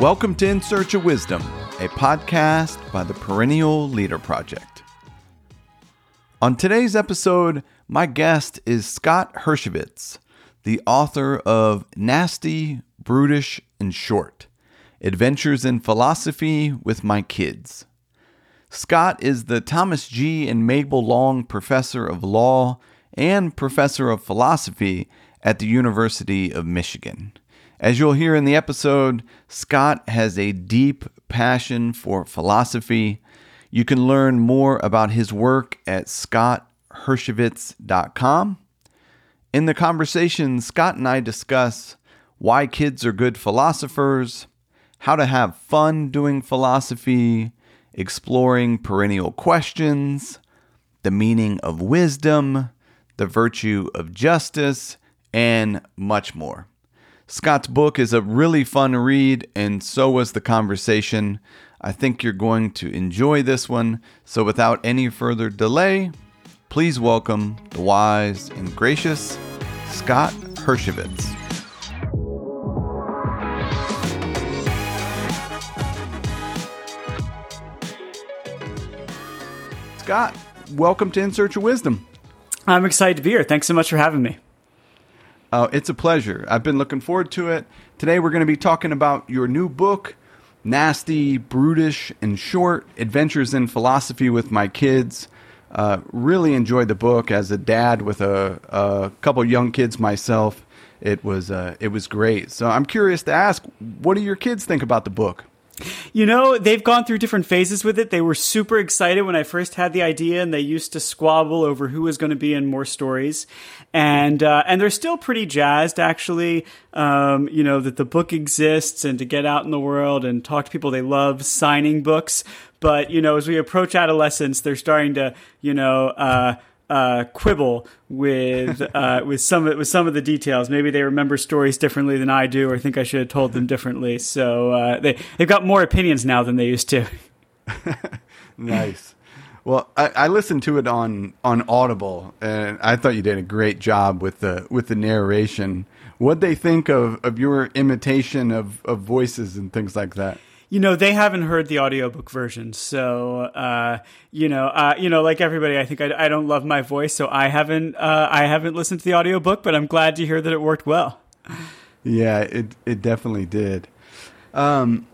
Welcome to In Search of Wisdom, a podcast by the Perennial Leader Project. On today's episode, my guest is Scott Hershovitz, the author of Nasty, Brutish, and Short Adventures in Philosophy with My Kids. Scott is the Thomas G. and Mabel Long Professor of Law and Professor of Philosophy at the University of Michigan. As you'll hear in the episode, Scott has a deep passion for philosophy. You can learn more about his work at scotthershovitz.com. In the conversation, Scott and I discuss why kids are good philosophers, how to have fun doing philosophy, exploring perennial questions, the meaning of wisdom, the virtue of justice, and much more. Scott's book is a really fun read, and so was the conversation. I think you're going to enjoy this one. So, without any further delay, please welcome the wise and gracious Scott Hershovitz. Scott, welcome to In Search of Wisdom. I'm excited to be here. Thanks so much for having me. Uh, it's a pleasure. I've been looking forward to it. Today we're going to be talking about your new book, Nasty, Brutish, and Short Adventures in Philosophy with My Kids. Uh, really enjoyed the book as a dad with a, a couple young kids myself. It was uh, it was great. So I'm curious to ask, what do your kids think about the book? You know, they've gone through different phases with it. They were super excited when I first had the idea, and they used to squabble over who was going to be in more stories. And uh, and they're still pretty jazzed, actually. Um, you know that the book exists, and to get out in the world and talk to people they love, signing books. But you know, as we approach adolescence, they're starting to, you know. Uh, uh, quibble with uh, with some of, with some of the details. Maybe they remember stories differently than I do, or think I should have told them differently. So uh, they they've got more opinions now than they used to. nice. Well, I, I, listened to it on on Audible, and I thought you did a great job with the with the narration. What they think of, of your imitation of, of voices and things like that? You know they haven't heard the audiobook version. So uh, you know uh, you know like everybody i think I, I don't love my voice so i haven't uh, i haven't listened to the audiobook but i'm glad to hear that it worked well. Yeah it it definitely did. Um,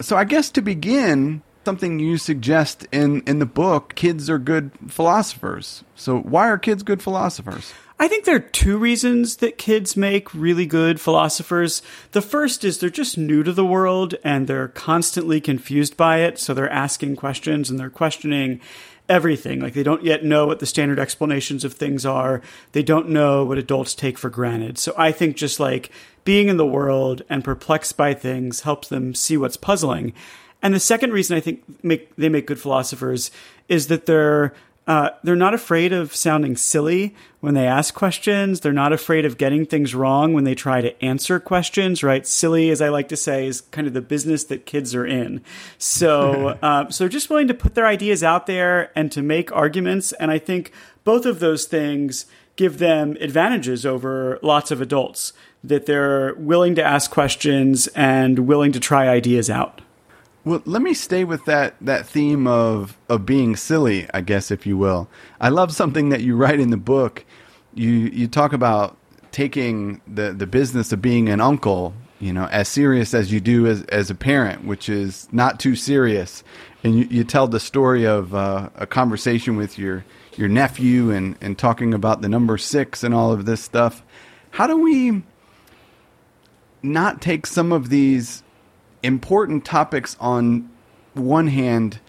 so i guess to begin something you suggest in in the book kids are good philosophers. So why are kids good philosophers I think there are two reasons that kids make really good philosophers. The first is they're just new to the world and they're constantly confused by it. So they're asking questions and they're questioning everything. Like they don't yet know what the standard explanations of things are. They don't know what adults take for granted. So I think just like being in the world and perplexed by things helps them see what's puzzling. And the second reason I think make, they make good philosophers is that they're uh, they're not afraid of sounding silly when they ask questions. They're not afraid of getting things wrong when they try to answer questions, right? Silly, as I like to say, is kind of the business that kids are in. So, uh, so they're just willing to put their ideas out there and to make arguments. And I think both of those things give them advantages over lots of adults that they're willing to ask questions and willing to try ideas out. Well, let me stay with that that theme of of being silly, I guess, if you will. I love something that you write in the book. You you talk about taking the the business of being an uncle, you know, as serious as you do as as a parent, which is not too serious. And you, you tell the story of uh, a conversation with your your nephew and and talking about the number six and all of this stuff. How do we not take some of these important topics on one hand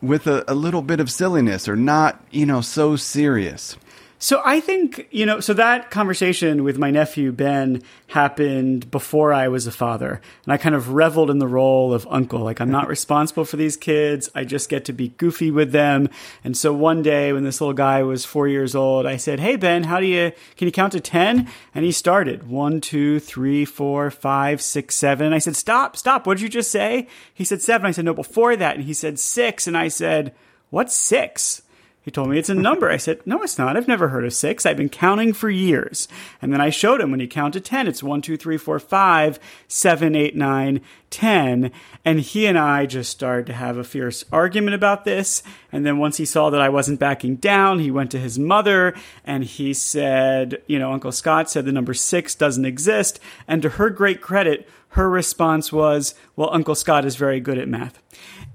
with a, a little bit of silliness or not, you know, so serious. So I think, you know, so that conversation with my nephew Ben happened before I was a father. And I kind of reveled in the role of uncle. Like, I'm not responsible for these kids. I just get to be goofy with them. And so one day when this little guy was four years old, I said, Hey, Ben, how do you, can you count to 10? And he started one, two, three, four, five, six, seven. And I said, Stop, stop. What did you just say? He said seven. I said, No, before that. And he said six. And I said, What's six? He told me it's a number. I said, No, it's not. I've never heard of six. I've been counting for years. And then I showed him when you count to 10, it's one, two, three, four, five, seven, eight, nine, 10. And he and I just started to have a fierce argument about this. And then once he saw that I wasn't backing down, he went to his mother and he said, You know, Uncle Scott said the number six doesn't exist. And to her great credit, her response was, Well, Uncle Scott is very good at math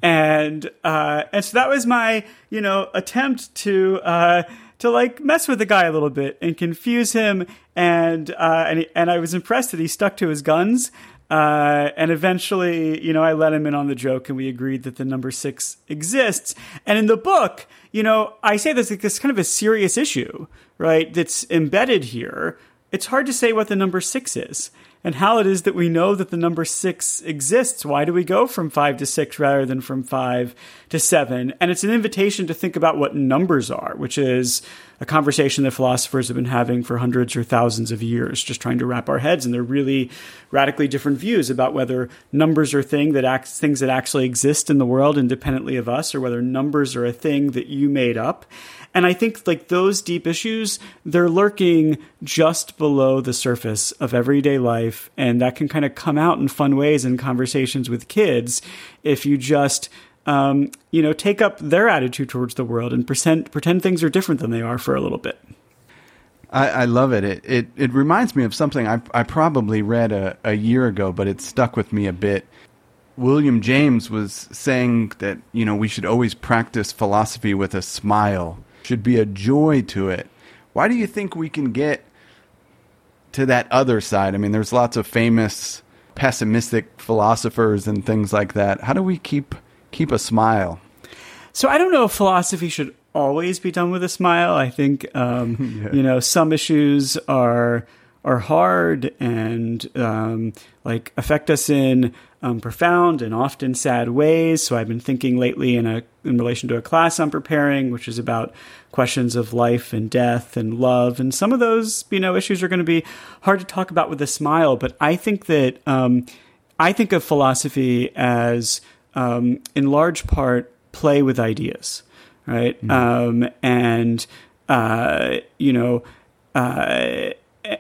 and uh, and so that was my you know attempt to uh, to like mess with the guy a little bit and confuse him and uh, and and I was impressed that he stuck to his guns. Uh, and eventually, you know, I let him in on the joke, and we agreed that the number six exists. And in the book, you know, I say this like this kind of a serious issue, right? That's embedded here. It's hard to say what the number six is and how it is that we know that the number six exists. Why do we go from five to six rather than from five to seven? And it's an invitation to think about what numbers are, which is a conversation that philosophers have been having for hundreds or thousands of years, just trying to wrap our heads. And they're really radically different views about whether numbers are thing that things that actually exist in the world independently of us, or whether numbers are a thing that you made up. And I think like those deep issues, they're lurking just below the surface of everyday life. And that can kind of come out in fun ways in conversations with kids if you just um, you know, take up their attitude towards the world and pretend pretend things are different than they are for a little bit. I, I love it. it. It it reminds me of something I I probably read a, a year ago, but it stuck with me a bit. William James was saying that you know we should always practice philosophy with a smile should be a joy to it. Why do you think we can get to that other side? I mean, there's lots of famous pessimistic philosophers and things like that. How do we keep keep a smile? So I don't know if philosophy should always be done with a smile. I think um, yeah. you know some issues are are hard and um, like affect us in um, profound and often sad ways. So I've been thinking lately in a in relation to a class I'm preparing, which is about questions of life and death and love, and some of those you know issues are going to be hard to talk about with a smile. But I think that um, I think of philosophy as um, in large part play with ideas, right? Mm-hmm. Um, and uh, you know. Uh,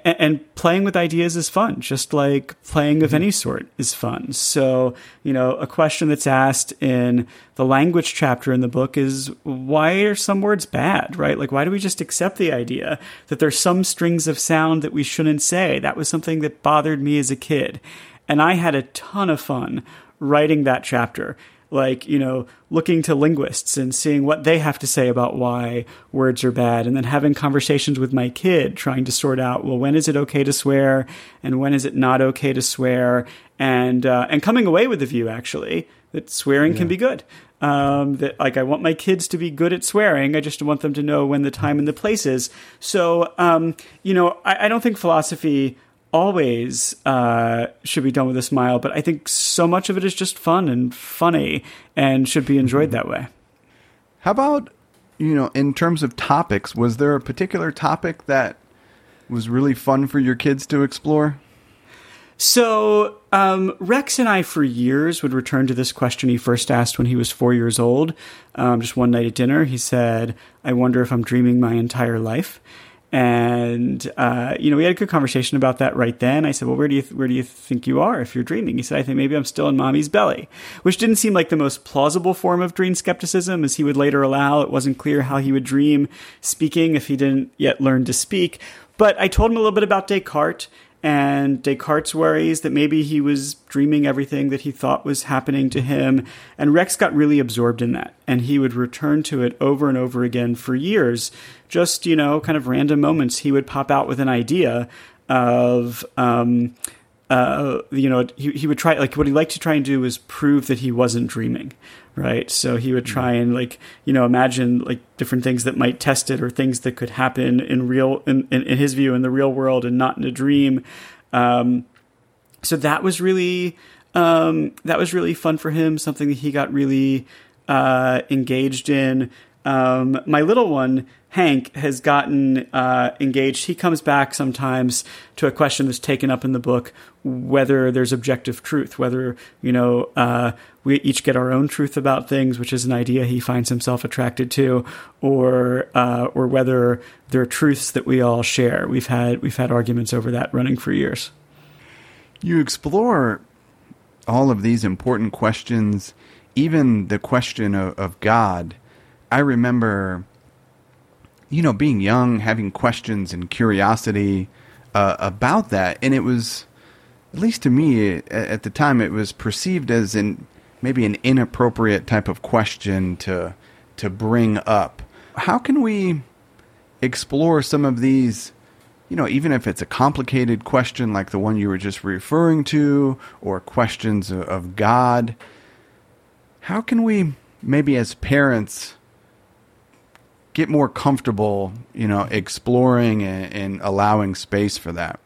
and playing with ideas is fun, just like playing of mm-hmm. any sort is fun. So, you know, a question that's asked in the language chapter in the book is why are some words bad, right? Like, why do we just accept the idea that there's some strings of sound that we shouldn't say? That was something that bothered me as a kid. And I had a ton of fun writing that chapter like you know looking to linguists and seeing what they have to say about why words are bad and then having conversations with my kid trying to sort out well when is it okay to swear and when is it not okay to swear and uh, and coming away with the view actually that swearing yeah. can be good um, that like I want my kids to be good at swearing. I just want them to know when the time and the place is. So, um, you know, I, I don't think philosophy always uh, should be done with a smile, but I think so much of it is just fun and funny and should be enjoyed that way. How about, you know, in terms of topics, was there a particular topic that was really fun for your kids to explore? So, um, Rex and I, for years, would return to this question he first asked when he was four years old. Um, just one night at dinner, he said, I wonder if I'm dreaming my entire life. And uh, you know, we had a good conversation about that right then. I said, "Well, where do you th- where do you think you are if you're dreaming?" He said, "I think maybe I'm still in mommy's belly," which didn't seem like the most plausible form of dream skepticism, as he would later allow. It wasn't clear how he would dream speaking if he didn't yet learn to speak. But I told him a little bit about Descartes and Descartes worries that maybe he was dreaming everything that he thought was happening to him. And Rex got really absorbed in that. And he would return to it over and over again for years. Just, you know, kind of random moments, he would pop out with an idea of, um, uh, you know, he, he would try, like, what he liked to try and do was prove that he wasn't dreaming, right? So he would try and, like, you know, imagine, like, different things that might test it or things that could happen in real, in, in, in his view, in the real world and not in a dream. Um, so that was really, um, that was really fun for him, something that he got really uh, engaged in. Um, my little one, Hank, has gotten uh, engaged. He comes back sometimes to a question that's taken up in the book whether there's objective truth, whether, you know, uh, we each get our own truth about things, which is an idea he finds himself attracted to, or uh, or whether there are truths that we all share. We've had we've had arguments over that running for years. You explore all of these important questions, even the question of, of God. I remember, you know, being young, having questions and curiosity uh, about that, and it was, at least to me at the time, it was perceived as an maybe an inappropriate type of question to to bring up. How can we explore some of these? you know, even if it's a complicated question like the one you were just referring to, or questions of God, how can we maybe as parents get more comfortable, you know, exploring and, and allowing space for that?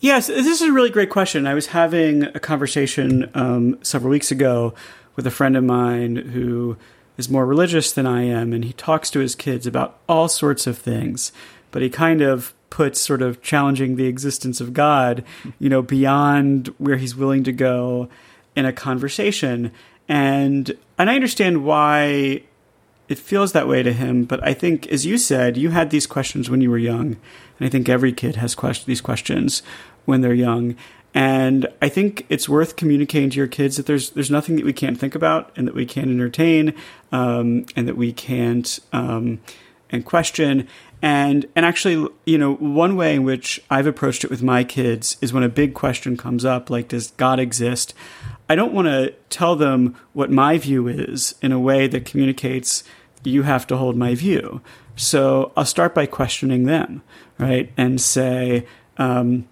Yes, this is a really great question. I was having a conversation um, several weeks ago with a friend of mine who is more religious than I am, and he talks to his kids about all sorts of things, but he kind of puts sort of challenging the existence of God, you know, beyond where he's willing to go in a conversation. And and I understand why it feels that way to him, but I think as you said, you had these questions when you were young, and I think every kid has quest- these questions when they're young. And I think it's worth communicating to your kids that there's there's nothing that we can't think about and that we can't entertain um, and that we can't um, and question. And and actually, you know, one way in which I've approached it with my kids is when a big question comes up, like does God exist? I don't want to tell them what my view is in a way that communicates you have to hold my view. So I'll start by questioning them, right, and say, um,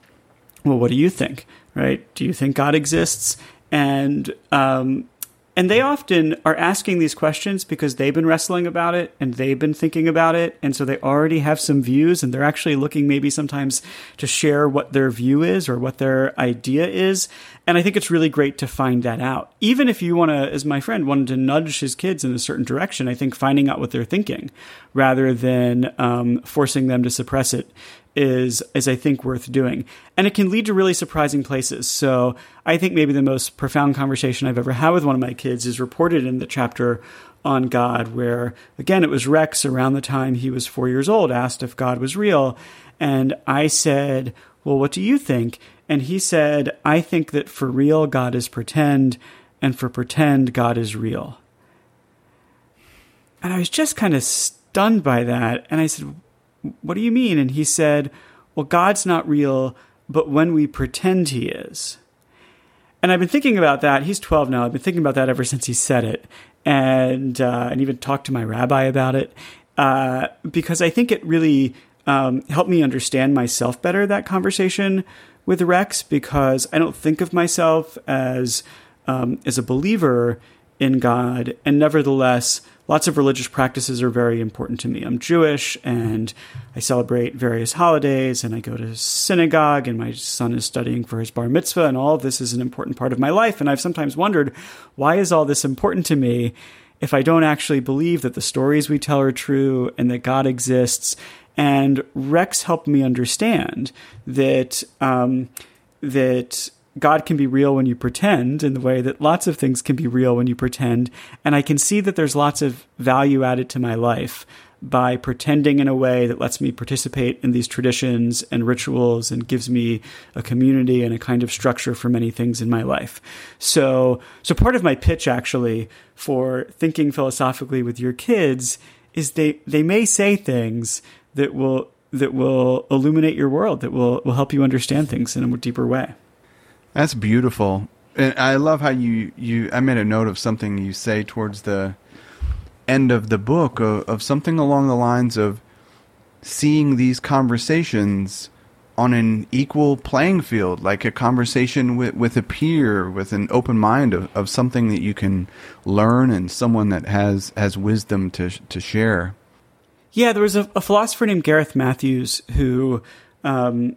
well, what do you think, right? Do you think God exists? And um, and they often are asking these questions because they've been wrestling about it and they've been thinking about it. And so they already have some views and they're actually looking maybe sometimes to share what their view is or what their idea is. And I think it's really great to find that out. Even if you want to, as my friend wanted to nudge his kids in a certain direction, I think finding out what they're thinking rather than um, forcing them to suppress it is is I think worth doing. And it can lead to really surprising places. So I think maybe the most profound conversation I've ever had with one of my kids is reported in the chapter on God, where again it was Rex around the time he was four years old, asked if God was real. And I said, Well, what do you think? And he said, I think that for real God is pretend, and for pretend God is real. And I was just kind of stunned by that. And I said, what do you mean? And he said, Well, God's not real, but when we pretend he is. And I've been thinking about that. He's 12 now. I've been thinking about that ever since he said it, and uh, and even talked to my rabbi about it uh, because I think it really um, helped me understand myself better. That conversation with Rex because I don't think of myself as um, as a believer in God, and nevertheless lots of religious practices are very important to me. I'm Jewish and I celebrate various holidays and I go to synagogue and my son is studying for his bar mitzvah and all of this is an important part of my life. And I've sometimes wondered, why is all this important to me if I don't actually believe that the stories we tell are true and that God exists? And Rex helped me understand that, um, that God can be real when you pretend in the way that lots of things can be real when you pretend. And I can see that there's lots of value added to my life by pretending in a way that lets me participate in these traditions and rituals and gives me a community and a kind of structure for many things in my life. So, so part of my pitch actually for thinking philosophically with your kids is they, they may say things that will, that will illuminate your world, that will, will help you understand things in a deeper way. That's beautiful. And I love how you, you I made a note of something you say towards the end of the book of, of something along the lines of seeing these conversations on an equal playing field, like a conversation with, with a peer, with an open mind of, of something that you can learn and someone that has, has wisdom to, to share. Yeah, there was a, a philosopher named Gareth Matthews who um,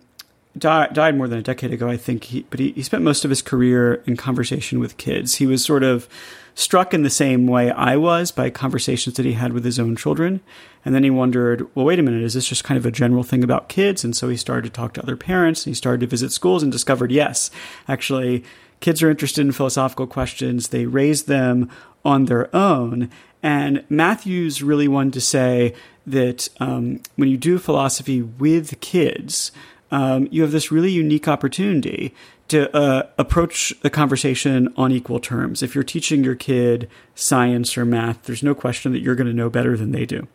died, died more than a decade ago, I think. He, but he, he spent most of his career in conversation with kids. He was sort of struck in the same way I was by conversations that he had with his own children. And then he wondered, well, wait a minute, is this just kind of a general thing about kids? And so he started to talk to other parents and he started to visit schools and discovered, yes, actually, kids are interested in philosophical questions. They raise them on their own. And Matthews really wanted to say that um, when you do philosophy with kids, um, you have this really unique opportunity to uh, approach the conversation on equal terms. If you're teaching your kid science or math, there's no question that you're going to know better than they do.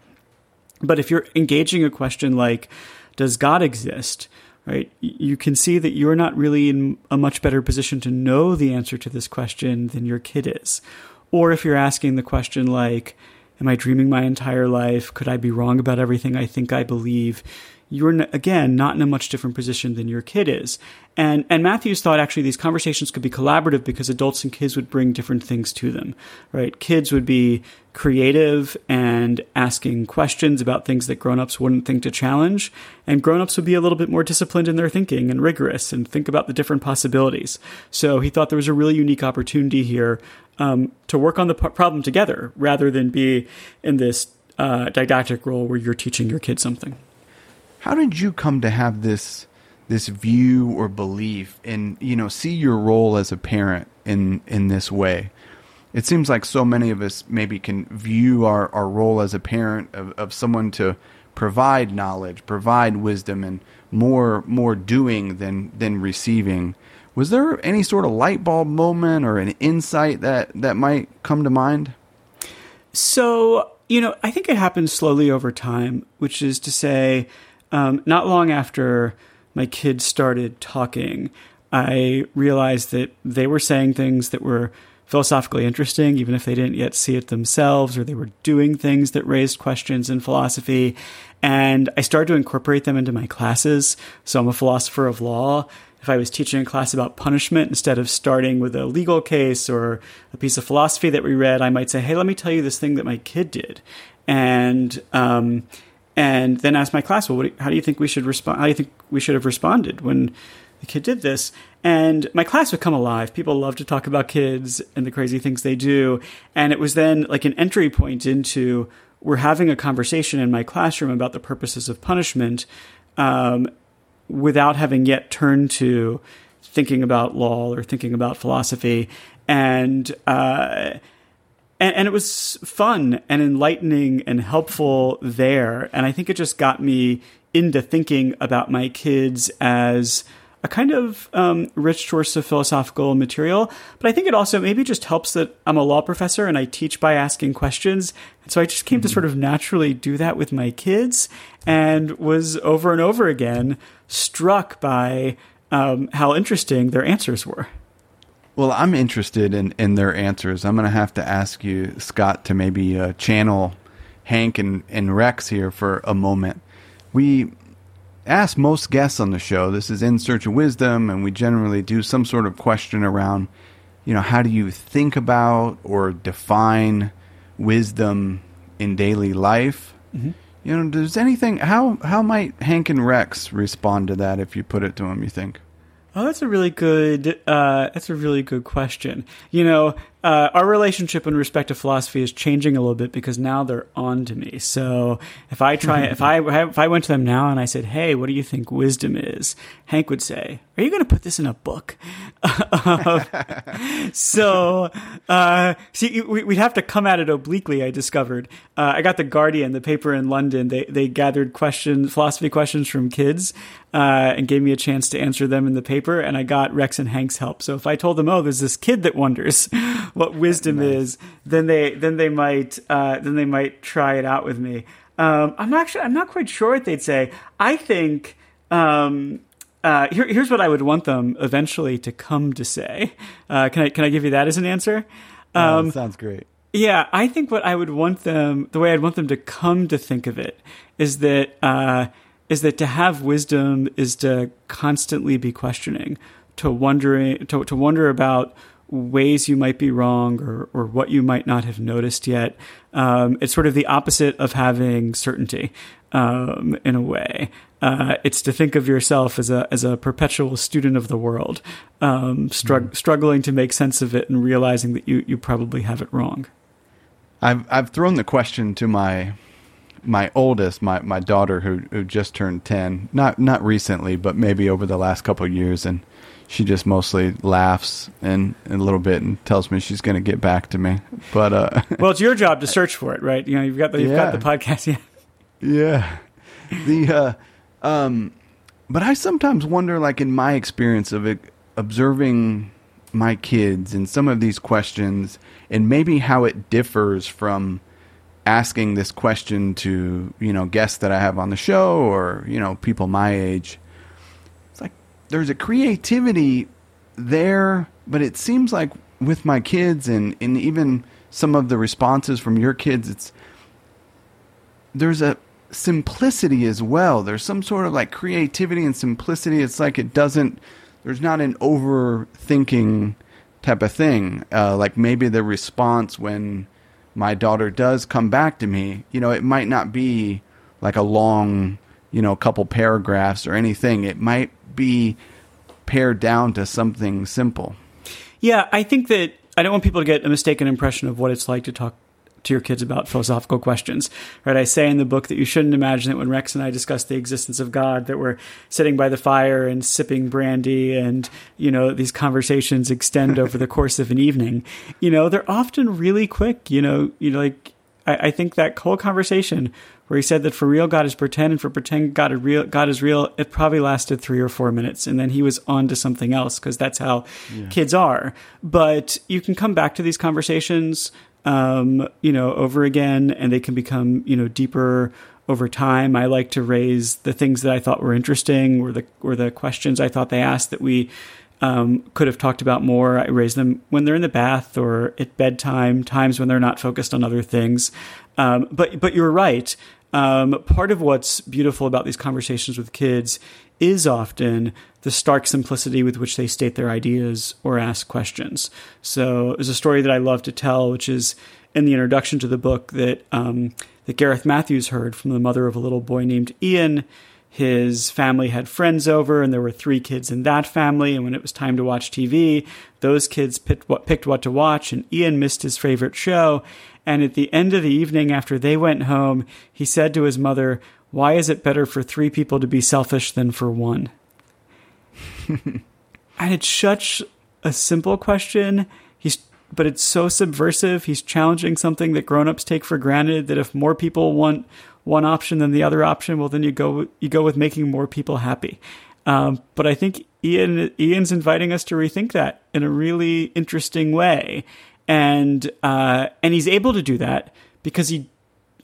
But if you're engaging a question like, does God exist? Right? You can see that you're not really in a much better position to know the answer to this question than your kid is. Or if you're asking the question like, am I dreaming my entire life? Could I be wrong about everything I think I believe? You're again not in a much different position than your kid is. And and Matthews thought actually these conversations could be collaborative because adults and kids would bring different things to them. Right? Kids would be creative and asking questions about things that grown-ups wouldn't think to challenge, and grown-ups would be a little bit more disciplined in their thinking and rigorous and think about the different possibilities. So he thought there was a really unique opportunity here um, to work on the p- problem together rather than be in this uh, didactic role where you're teaching your kid something. How did you come to have this this view or belief and you know see your role as a parent in in this way? It seems like so many of us maybe can view our, our role as a parent of, of someone to provide knowledge, provide wisdom, and more more doing than than receiving. Was there any sort of light bulb moment or an insight that that might come to mind? So you know, I think it happens slowly over time, which is to say, um, not long after my kids started talking, I realized that they were saying things that were philosophically interesting, even if they didn't yet see it themselves, or they were doing things that raised questions in philosophy. And I started to incorporate them into my classes. So I'm a philosopher of law. If I was teaching a class about punishment, instead of starting with a legal case or a piece of philosophy that we read, I might say, Hey, let me tell you this thing that my kid did. And, um, and then ask my class, well, what, how do you think we should respond? How do you think we should have responded when the kid did this? And my class would come alive. People love to talk about kids and the crazy things they do. And it was then like an entry point into we're having a conversation in my classroom about the purposes of punishment um, without having yet turned to thinking about law or thinking about philosophy. And, uh, and, and it was fun and enlightening and helpful there. And I think it just got me into thinking about my kids as a kind of um, rich source of philosophical material. But I think it also maybe just helps that I'm a law professor and I teach by asking questions. And so I just came mm-hmm. to sort of naturally do that with my kids and was over and over again struck by um, how interesting their answers were. Well, I'm interested in, in their answers. I'm going to have to ask you, Scott, to maybe uh, channel Hank and, and Rex here for a moment. We ask most guests on the show, this is In Search of Wisdom, and we generally do some sort of question around, you know, how do you think about or define wisdom in daily life? Mm-hmm. You know, does anything, how, how might Hank and Rex respond to that if you put it to them, you think? Oh, that's a really good. Uh, that's a really good question. You know, uh, our relationship in respect to philosophy is changing a little bit because now they're on to me. So if I try, if I if I went to them now and I said, "Hey, what do you think wisdom is?" Hank would say, "Are you going to put this in a book?" so, uh, see, we'd have to come at it obliquely. I discovered. Uh, I got the Guardian, the paper in London. They they gathered questions, philosophy questions from kids, uh, and gave me a chance to answer them in the paper. And I got Rex and Hank's help. So if I told them, "Oh, there's this kid that wonders." what wisdom nice. is, then they then they might uh, then they might try it out with me. Um, I'm actually I'm not quite sure what they'd say. I think um, uh, here, here's what I would want them eventually to come to say. Uh, can I can I give you that as an answer? Oh, um, oh, sounds great. Yeah, I think what I would want them, the way I'd want them to come to think of it, is that uh, is that to have wisdom is to constantly be questioning, to wondering, to, to wonder about ways you might be wrong or, or what you might not have noticed yet. Um, it's sort of the opposite of having certainty um, in a way. Uh, it's to think of yourself as a as a perpetual student of the world, um, strug- mm. struggling to make sense of it and realizing that you you probably have it wrong. I've I've thrown the question to my my oldest, my, my daughter who who just turned ten, not not recently, but maybe over the last couple of years, and she just mostly laughs and, and a little bit and tells me she's going to get back to me. But uh, well, it's your job to search for it, right? You know, you've got the you've yeah. got the podcast, yeah. Yeah, the uh, um, but I sometimes wonder, like in my experience of it, observing my kids and some of these questions, and maybe how it differs from asking this question to you know guests that I have on the show or you know people my age. It's like there's a creativity there, but it seems like with my kids and and even some of the responses from your kids, it's there's a simplicity as well. There's some sort of like creativity and simplicity. It's like it doesn't. There's not an overthinking type of thing. Uh, like maybe the response when my daughter does come back to me, you know, it might not be like a long, you know, couple paragraphs or anything. It might be pared down to something simple. Yeah, I think that I don't want people to get a mistaken impression of what it's like to talk to your kids about philosophical questions. Right? I say in the book that you shouldn't imagine that when Rex and I discuss the existence of God, that we're sitting by the fire and sipping brandy, and you know these conversations extend over the course of an evening. You know, they're often really quick. You know, you know, like I, I think that whole conversation where he said that for real God is pretend and for pretend God is real God is real, it probably lasted three or four minutes and then he was on to something else because that's how yeah. kids are. But you can come back to these conversations um, you know, over again, and they can become, you know, deeper over time. I like to raise the things that I thought were interesting, or the or the questions I thought they asked that we um, could have talked about more. I raise them when they're in the bath or at bedtime, times when they're not focused on other things. Um, but but you're right. Um, part of what's beautiful about these conversations with kids is often the stark simplicity with which they state their ideas or ask questions. So there's a story that I love to tell, which is in the introduction to the book that um, that Gareth Matthews heard from the mother of a little boy named Ian. His family had friends over, and there were three kids in that family. And when it was time to watch TV, those kids picked what, picked what to watch, and Ian missed his favorite show. And at the end of the evening, after they went home, he said to his mother, Why is it better for three people to be selfish than for one? and it's such a simple question. He's but it's so subversive. He's challenging something that grown-ups take for granted that if more people want one option than the other option, well then you go you go with making more people happy. Um, but I think Ian Ian's inviting us to rethink that in a really interesting way, and uh, and he's able to do that because he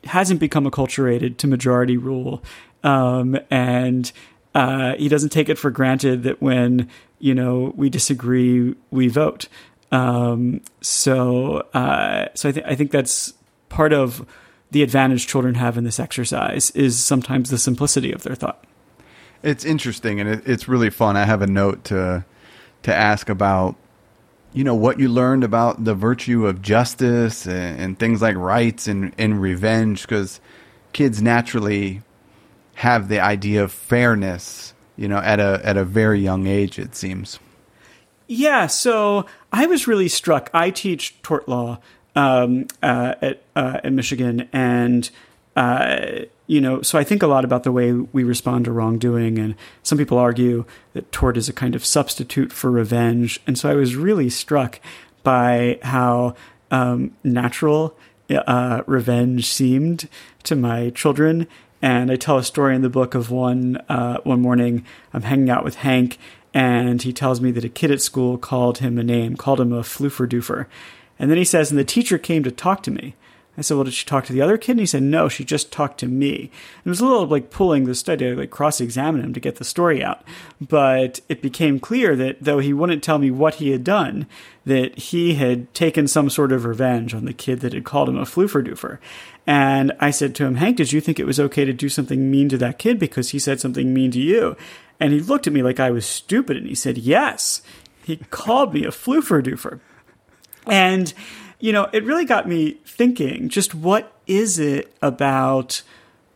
hasn't become acculturated to majority rule, um, and uh, he doesn't take it for granted that when you know we disagree, we vote. Um, so, uh, so I, th- I think that's part of the advantage children have in this exercise is sometimes the simplicity of their thought. It's interesting and it, it's really fun. I have a note to to ask about you know what you learned about the virtue of justice and, and things like rights and, and revenge because kids naturally have the idea of fairness, you know, at a at a very young age. It seems. Yeah, so I was really struck. I teach tort law um, uh, at uh, at Michigan, and uh, you know, so I think a lot about the way we respond to wrongdoing. And some people argue that tort is a kind of substitute for revenge. And so I was really struck by how um, natural uh, revenge seemed to my children and I tell a story in the book of one uh, one morning I'm hanging out with Hank, and he tells me that a kid at school called him a name, called him a floofer doofer, and then he says, and the teacher came to talk to me. I said, well, did she talk to the other kid? And he said, no, she just talked to me. And it was a little like pulling the study, like cross examine him to get the story out. But it became clear that though he wouldn't tell me what he had done, that he had taken some sort of revenge on the kid that had called him a floofer doofer. And I said to him, Hank, did you think it was okay to do something mean to that kid because he said something mean to you? And he looked at me like I was stupid and he said, yes. He called me a floofer doofer. And you know, it really got me thinking just what is it about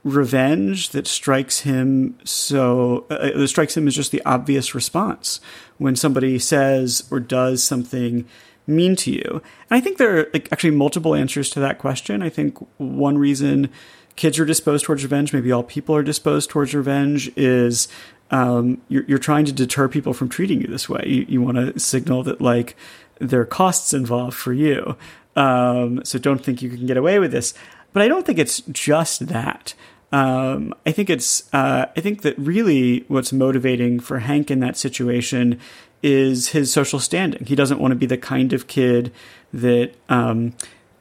revenge that strikes him so uh, uh, that strikes him as just the obvious response when somebody says or does something mean to you? And i think there are like, actually multiple answers to that question. I think one reason kids are disposed towards revenge maybe all people are disposed towards revenge is um, you're, you're, trying to deter people from treating you this way. You, you want to signal that like there are costs involved for you. Um, so don't think you can get away with this. But I don't think it's just that. Um, I think it's uh, I think that really what's motivating for Hank in that situation is his social standing. He doesn't want to be the kind of kid that um,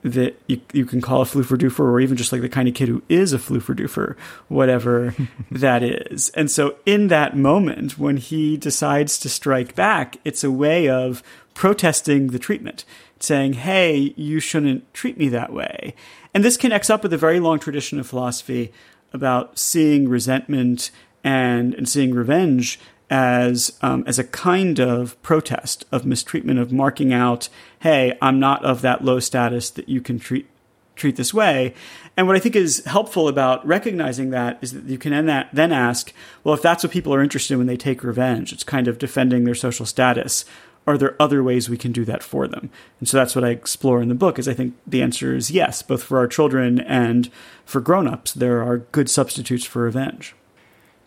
that you, you can call a floofer doofer, or even just like the kind of kid who is a floofer doofer, whatever that is. And so, in that moment, when he decides to strike back, it's a way of protesting the treatment, saying, hey, you shouldn't treat me that way. And this connects up with a very long tradition of philosophy about seeing resentment and, and seeing revenge as um, as a kind of protest of mistreatment of marking out, hey, I'm not of that low status that you can treat treat this way. And what I think is helpful about recognizing that is that you can then ask, well, if that's what people are interested in when they take revenge, it's kind of defending their social status are there other ways we can do that for them? And so that's what I explore in the book is I think the answer is yes, both for our children and for grown-ups, there are good substitutes for revenge.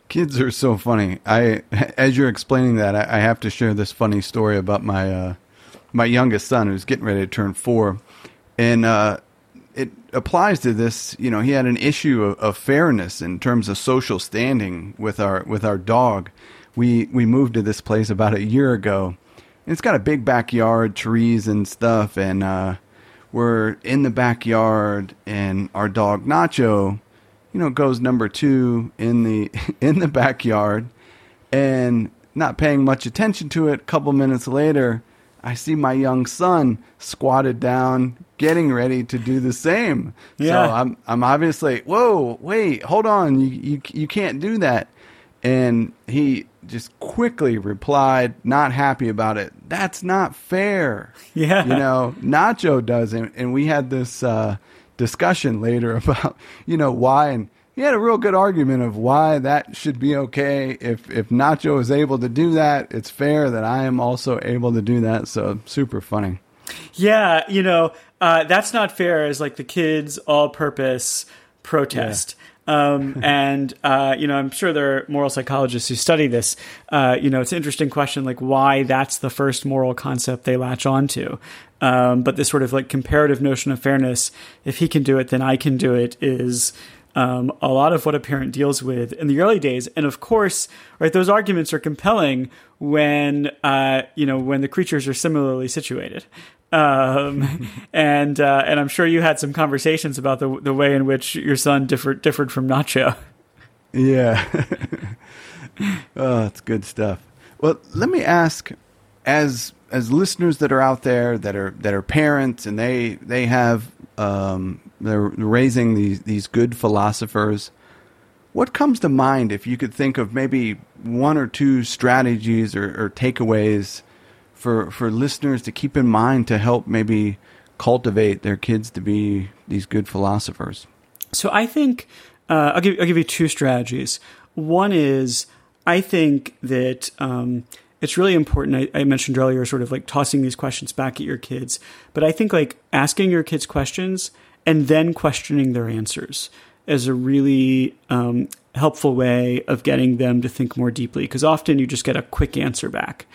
Kids are so funny. I as you're explaining that, I, I have to share this funny story about my uh, my youngest son who's getting ready to turn 4 and uh, it applies to this. You know, he had an issue of, of, fairness in terms of social standing with our with our dog. We we moved to this place about a year ago, it's got a big backyard, trees and stuff, and uh, we're in the backyard, and our dog Nacho, you know, goes number two in the in the backyard, and not paying much attention to it. A couple minutes later, I see my young son squatted down, getting ready to do the same. Yeah. So I'm I'm obviously, whoa, wait, hold on, you you you can't do that. And he just quickly replied, not happy about it. That's not fair. Yeah. You know, Nacho doesn't. And we had this uh, discussion later about, you know, why. And he had a real good argument of why that should be okay. If, if Nacho is able to do that, it's fair that I am also able to do that. So super funny. Yeah. You know, uh, that's not fair is like the kids all purpose protest. Yeah. Um, and uh, you know, I'm sure there are moral psychologists who study this. Uh, you know, it's an interesting question, like why that's the first moral concept they latch onto. Um, but this sort of like comparative notion of fairness, if he can do it, then I can do it, is um, a lot of what a parent deals with in the early days. And of course, right, those arguments are compelling when uh, you know when the creatures are similarly situated. Um, and uh, and I'm sure you had some conversations about the the way in which your son differed differed from Nacho. Yeah. oh, that's good stuff. Well, let me ask, as as listeners that are out there that are that are parents and they they have um, they're raising these these good philosophers. What comes to mind if you could think of maybe one or two strategies or, or takeaways for for listeners to keep in mind to help maybe cultivate their kids to be these good philosophers? So I think uh, I'll give I'll give you two strategies. One is I think that um, it's really important. I, I, mentioned earlier, sort of like tossing these questions back at your kids, but I think like asking your kids questions and then questioning their answers is a really um, helpful way of getting them to think more deeply because often you just get a quick answer back.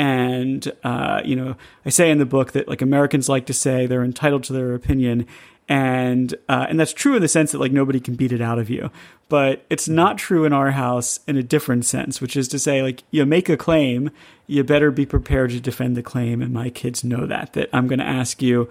And, uh, you know, I say in the book that like Americans like to say they're entitled to their opinion. And, uh, and that's true in the sense that like nobody can beat it out of you. But it's not true in our house in a different sense, which is to say, like, you make a claim, you better be prepared to defend the claim. And my kids know that, that I'm going to ask you,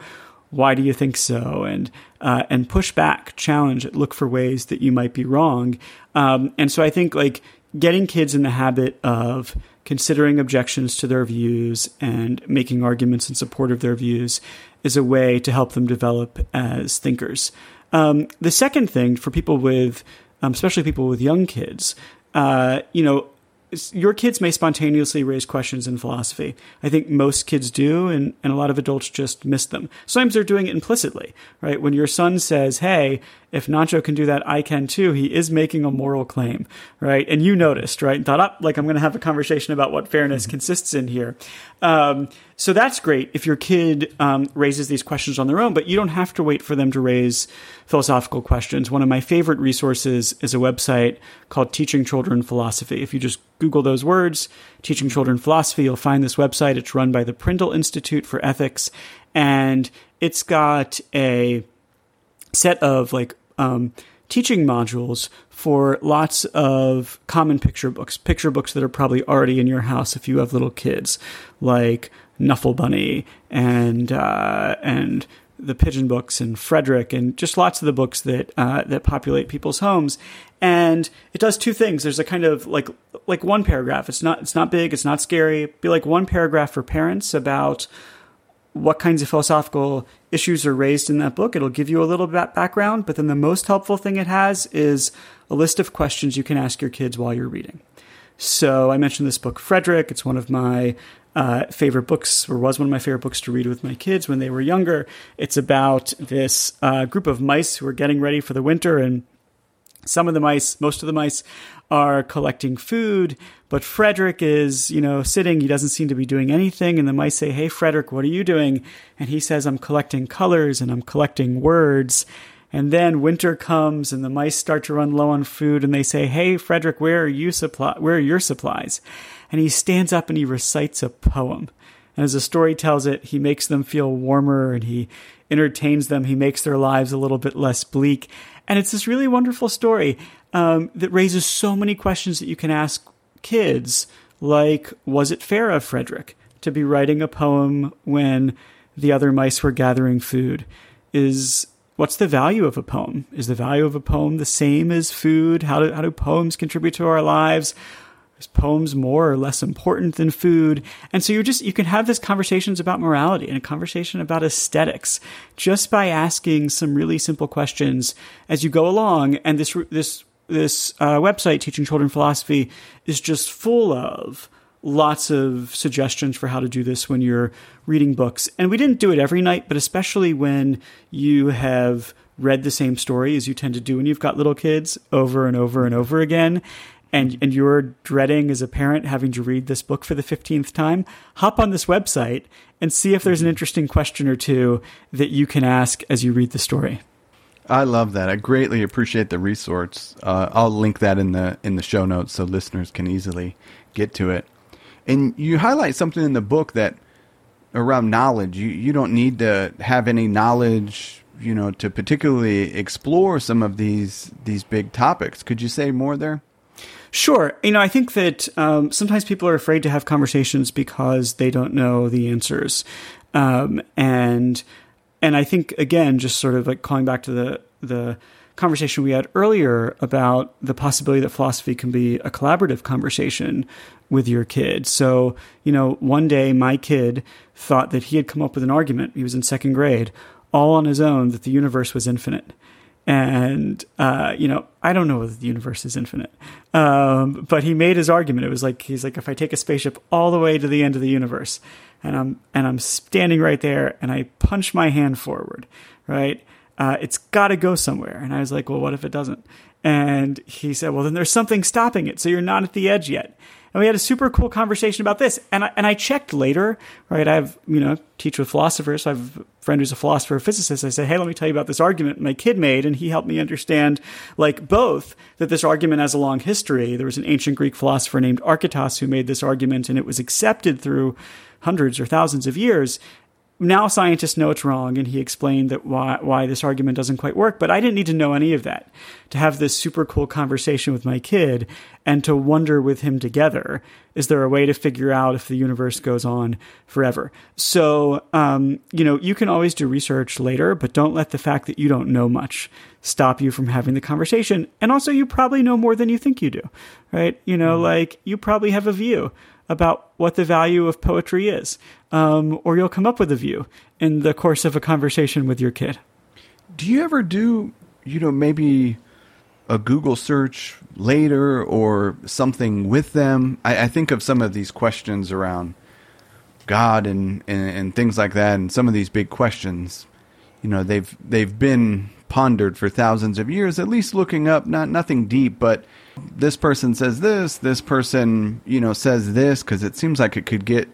why do you think so, and uh, and push back, challenge look for ways that you might be wrong. Um, and so I think like getting kids in the habit of considering objections to their views and making arguments in support of their views is a way to help them develop as thinkers. Um, the second thing for people with, um, especially people with young kids, uh, you know, your kids may spontaneously raise questions in philosophy. I think most kids do, and, and a lot of adults just miss them. Sometimes they're doing it implicitly, right? When your son says, Hey, if Nacho can do that, I can too, he is making a moral claim, right? And you noticed, right? And thought, up, oh, like, I'm going to have a conversation about what fairness mm-hmm. consists in here. Um, so that's great if your kid um, raises these questions on their own, but you don't have to wait for them to raise philosophical questions. One of my favorite resources is a website called Teaching Children Philosophy. If you just Google those words, Teaching Children Philosophy, you'll find this website. It's run by the Prindle Institute for Ethics, and it's got a set of like um, teaching modules for lots of common picture books, picture books that are probably already in your house if you have little kids, like Knuffle Bunny and uh, and the Pigeon books and Frederick and just lots of the books that uh, that populate people's homes. And it does two things. There's a kind of like like one paragraph. It's not it's not big. It's not scary. Be like one paragraph for parents about what kinds of philosophical issues are raised in that book. It'll give you a little bit background, but then the most helpful thing it has is a list of questions you can ask your kids while you're reading. So I mentioned this book, Frederick. It's one of my uh, favorite books, or was one of my favorite books to read with my kids when they were younger. It's about this uh, group of mice who are getting ready for the winter, and some of the mice, most of the mice, are collecting food, but Frederick is, you know, sitting. He doesn't seem to be doing anything. And the mice say, Hey, Frederick, what are you doing? And he says, I'm collecting colors and I'm collecting words. And then winter comes and the mice start to run low on food and they say, Hey, Frederick, where are you supply, where are your supplies? And he stands up and he recites a poem. And as the story tells it, he makes them feel warmer and he entertains them. He makes their lives a little bit less bleak. And it's this really wonderful story um, that raises so many questions that you can ask kids, like, was it fair of Frederick to be writing a poem when the other mice were gathering food? Is what's the value of a poem? Is the value of a poem the same as food? How do, how do poems contribute to our lives? Is poems more or less important than food? And so you're just, you can have these conversations about morality and a conversation about aesthetics just by asking some really simple questions as you go along. And this, this, this uh, website, Teaching Children Philosophy, is just full of lots of suggestions for how to do this when you're reading books. And we didn't do it every night, but especially when you have read the same story as you tend to do when you've got little kids over and over and over again and and you're dreading as a parent having to read this book for the 15th time, hop on this website and see if there's an interesting question or two that you can ask as you read the story. I love that. I greatly appreciate the resource. Uh, I'll link that in the in the show notes so listeners can easily get to it. And you highlight something in the book that around knowledge. You you don't need to have any knowledge, you know, to particularly explore some of these these big topics. Could you say more there? Sure. You know, I think that um, sometimes people are afraid to have conversations because they don't know the answers. Um, and and I think again, just sort of like calling back to the the conversation we had earlier about the possibility that philosophy can be a collaborative conversation with your kid. So, you know, one day my kid thought that he had come up with an argument. He was in second grade, all on his own, that the universe was infinite. And, uh, you know, I don't know whether the universe is infinite. Um, but he made his argument. It was like, he's like, if I take a spaceship all the way to the end of the universe and I'm, and I'm standing right there and I punch my hand forward, right? Uh, it's got to go somewhere. And I was like, well, what if it doesn't? And he said, well, then there's something stopping it. So you're not at the edge yet and we had a super cool conversation about this. And I, and I checked later, right? I have, you know, teach with philosophers. So I have a friend who's a philosopher, physicist. I said, Hey, let me tell you about this argument my kid made. And he helped me understand, like, both that this argument has a long history. There was an ancient Greek philosopher named Archytas who made this argument and it was accepted through hundreds or thousands of years now scientists know it's wrong, and he explained that why why this argument doesn't quite work. But I didn't need to know any of that to have this super cool conversation with my kid and to wonder with him together: is there a way to figure out if the universe goes on forever? So, um, you know, you can always do research later, but don't let the fact that you don't know much stop you from having the conversation. And also, you probably know more than you think you do, right? You know, mm-hmm. like you probably have a view about what the value of poetry is, um, or you'll come up with a view in the course of a conversation with your kid. Do you ever do, you know, maybe a Google search later or something with them? I, I think of some of these questions around God and, and, and things like that, and some of these big questions. You know, they've they've been pondered for thousands of years, at least looking up, not nothing deep, but this person says this, this person, you know, says this, because it seems like it could get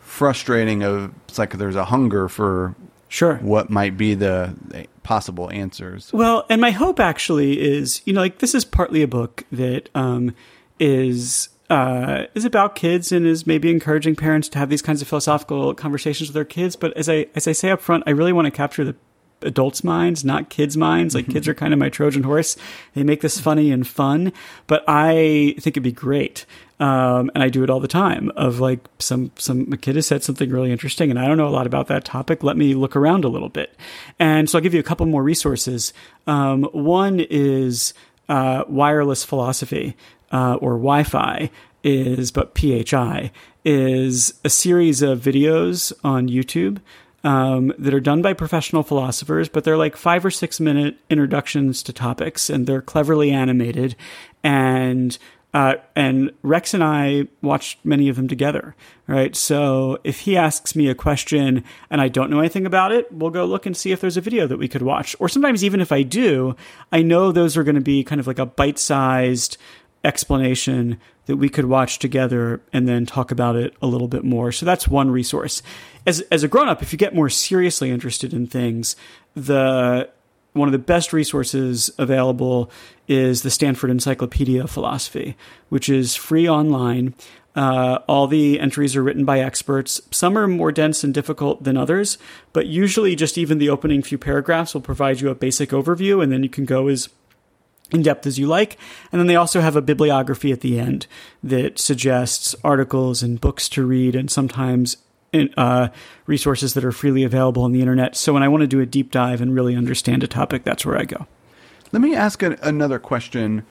frustrating. Of it's like there's a hunger for sure what might be the possible answers. Well, and my hope actually is, you know, like this is partly a book that um, is uh, is about kids and is maybe encouraging parents to have these kinds of philosophical conversations with their kids. But as I as I say up front, I really want to capture the adults' minds, not kids' minds. Like kids are kind of my Trojan horse. They make this funny and fun, but I think it'd be great. Um, and I do it all the time. Of like some some a kid has said something really interesting, and I don't know a lot about that topic. Let me look around a little bit, and so I'll give you a couple more resources. Um, one is uh, wireless philosophy uh, or Wi-Phi is, but PHI is a series of videos on YouTube um, that are done by professional philosophers, but they're like five or six minute introductions to topics, and they're cleverly animated. And uh, and Rex and I watched many of them together, right? So if he asks me a question and I don't know anything about it, we'll go look and see if there's a video that we could watch. Or sometimes even if I do, I know those are going to be kind of like a bite sized explanation that we could watch together and then talk about it a little bit more. So that's one resource. As as a grown up, if you get more seriously interested in things, the one of the best resources available is the Stanford Encyclopedia of Philosophy, which is free online. Uh, all the entries are written by experts. Some are more dense and difficult than others, but usually just even the opening few paragraphs will provide you a basic overview, and then you can go as in depth as you like. And then they also have a bibliography at the end that suggests articles and books to read and sometimes uh, resources that are freely available on the internet. So when I want to do a deep dive and really understand a topic, that's where I go. Let me ask a, another question,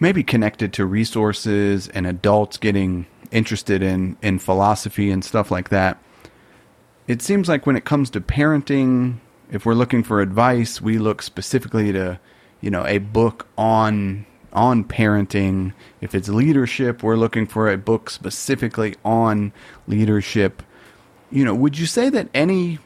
maybe connected to resources and adults getting interested in, in philosophy and stuff like that. It seems like when it comes to parenting, if we're looking for advice, we look specifically to you know a book on on parenting. If it's leadership, we're looking for a book specifically on leadership. You know, would you say that any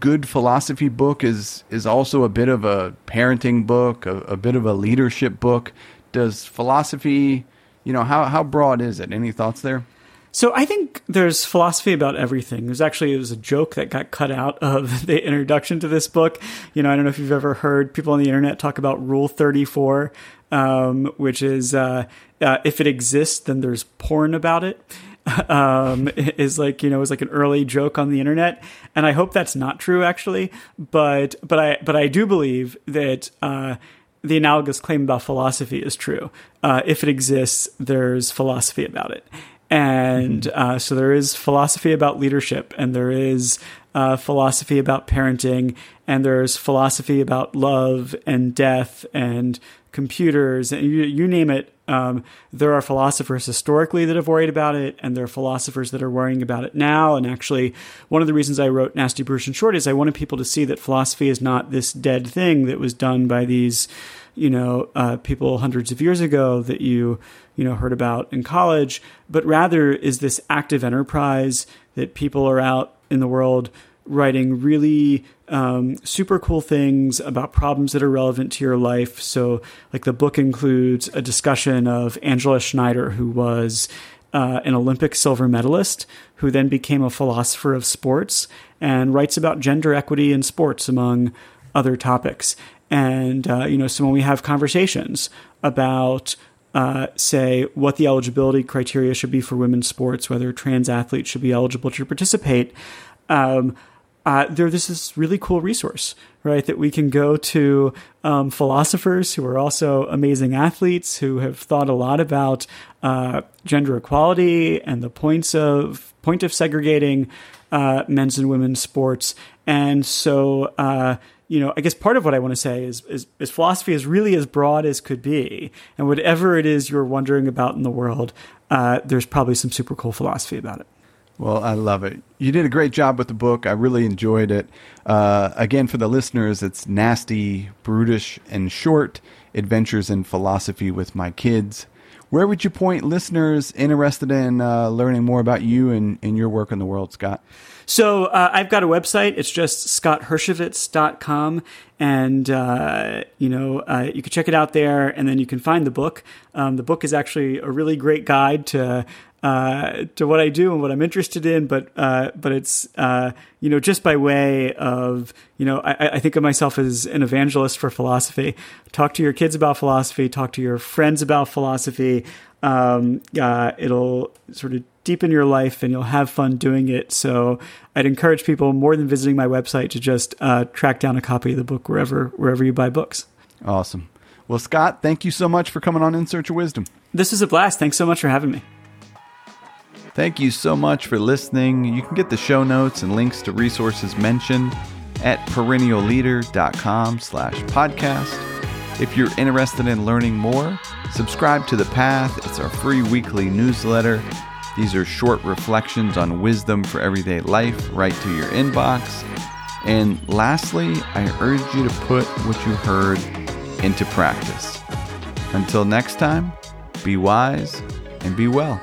good philosophy book is is also a bit of a parenting book, a, a bit of a leadership book? Does philosophy, you know, how how broad is it? Any thoughts there? So I think there's philosophy about everything. There's actually it was a joke that got cut out of the introduction to this book. You know, I don't know if you've ever heard people on the internet talk about Rule 34, um, which is uh, uh, if it exists, then there's porn about it. Um, is like you know is like an early joke on the internet, and I hope that's not true actually. But but I but I do believe that. Uh, the analogous claim about philosophy is true. Uh, if it exists, there's philosophy about it. And mm-hmm. uh, so there is philosophy about leadership, and there is uh, philosophy about parenting, and there's philosophy about love and death and computers, and you, you name it. Um, there are philosophers historically that have worried about it, and there are philosophers that are worrying about it now. And actually, one of the reasons I wrote Nasty Brutish and Short is I wanted people to see that philosophy is not this dead thing that was done by these, you know, uh, people hundreds of years ago that you you know heard about in college, but rather is this active enterprise that people are out in the world writing really um, super cool things about problems that are relevant to your life. So, like the book includes a discussion of Angela Schneider, who was uh, an Olympic silver medalist, who then became a philosopher of sports and writes about gender equity in sports, among other topics. And uh, you know, so when we have conversations about uh, say what the eligibility criteria should be for women's sports, whether trans athletes should be eligible to participate. um, uh, there, this really cool resource, right? That we can go to um, philosophers who are also amazing athletes who have thought a lot about uh, gender equality and the points of point of segregating uh, men's and women's sports. And so, uh, you know, I guess part of what I want to say is, is, is philosophy is really as broad as could be, and whatever it is you're wondering about in the world, uh, there's probably some super cool philosophy about it. Well, I love it. You did a great job with the book. I really enjoyed it. Uh, again, for the listeners, it's nasty, brutish, and short adventures in philosophy with my kids. Where would you point listeners interested in uh, learning more about you and, and your work in the world, Scott? So uh, I've got a website. It's just scotthershovitz.com. And, uh, you know, uh, you can check it out there and then you can find the book. Um, the book is actually a really great guide to uh, to what I do and what I'm interested in, but uh, but it's uh, you know just by way of you know I, I, think of myself as an evangelist for philosophy. Talk to your kids about philosophy. Talk to your friends about philosophy. Um, uh, it'll sort of deepen your life, and you'll have fun doing it. So I'd encourage people more than visiting my website to just uh, track down a copy of the book wherever wherever you buy books. Awesome. Well, Scott, thank you so much for coming on In Search of Wisdom. This is a blast. Thanks so much for having me. Thank you so much for listening. You can get the show notes and links to resources mentioned at perennialleader.com slash podcast. If you're interested in learning more, subscribe to The Path. It's our free weekly newsletter. These are short reflections on wisdom for everyday life right to your inbox. And lastly, I urge you to put what you heard into practice. Until next time, be wise and be well.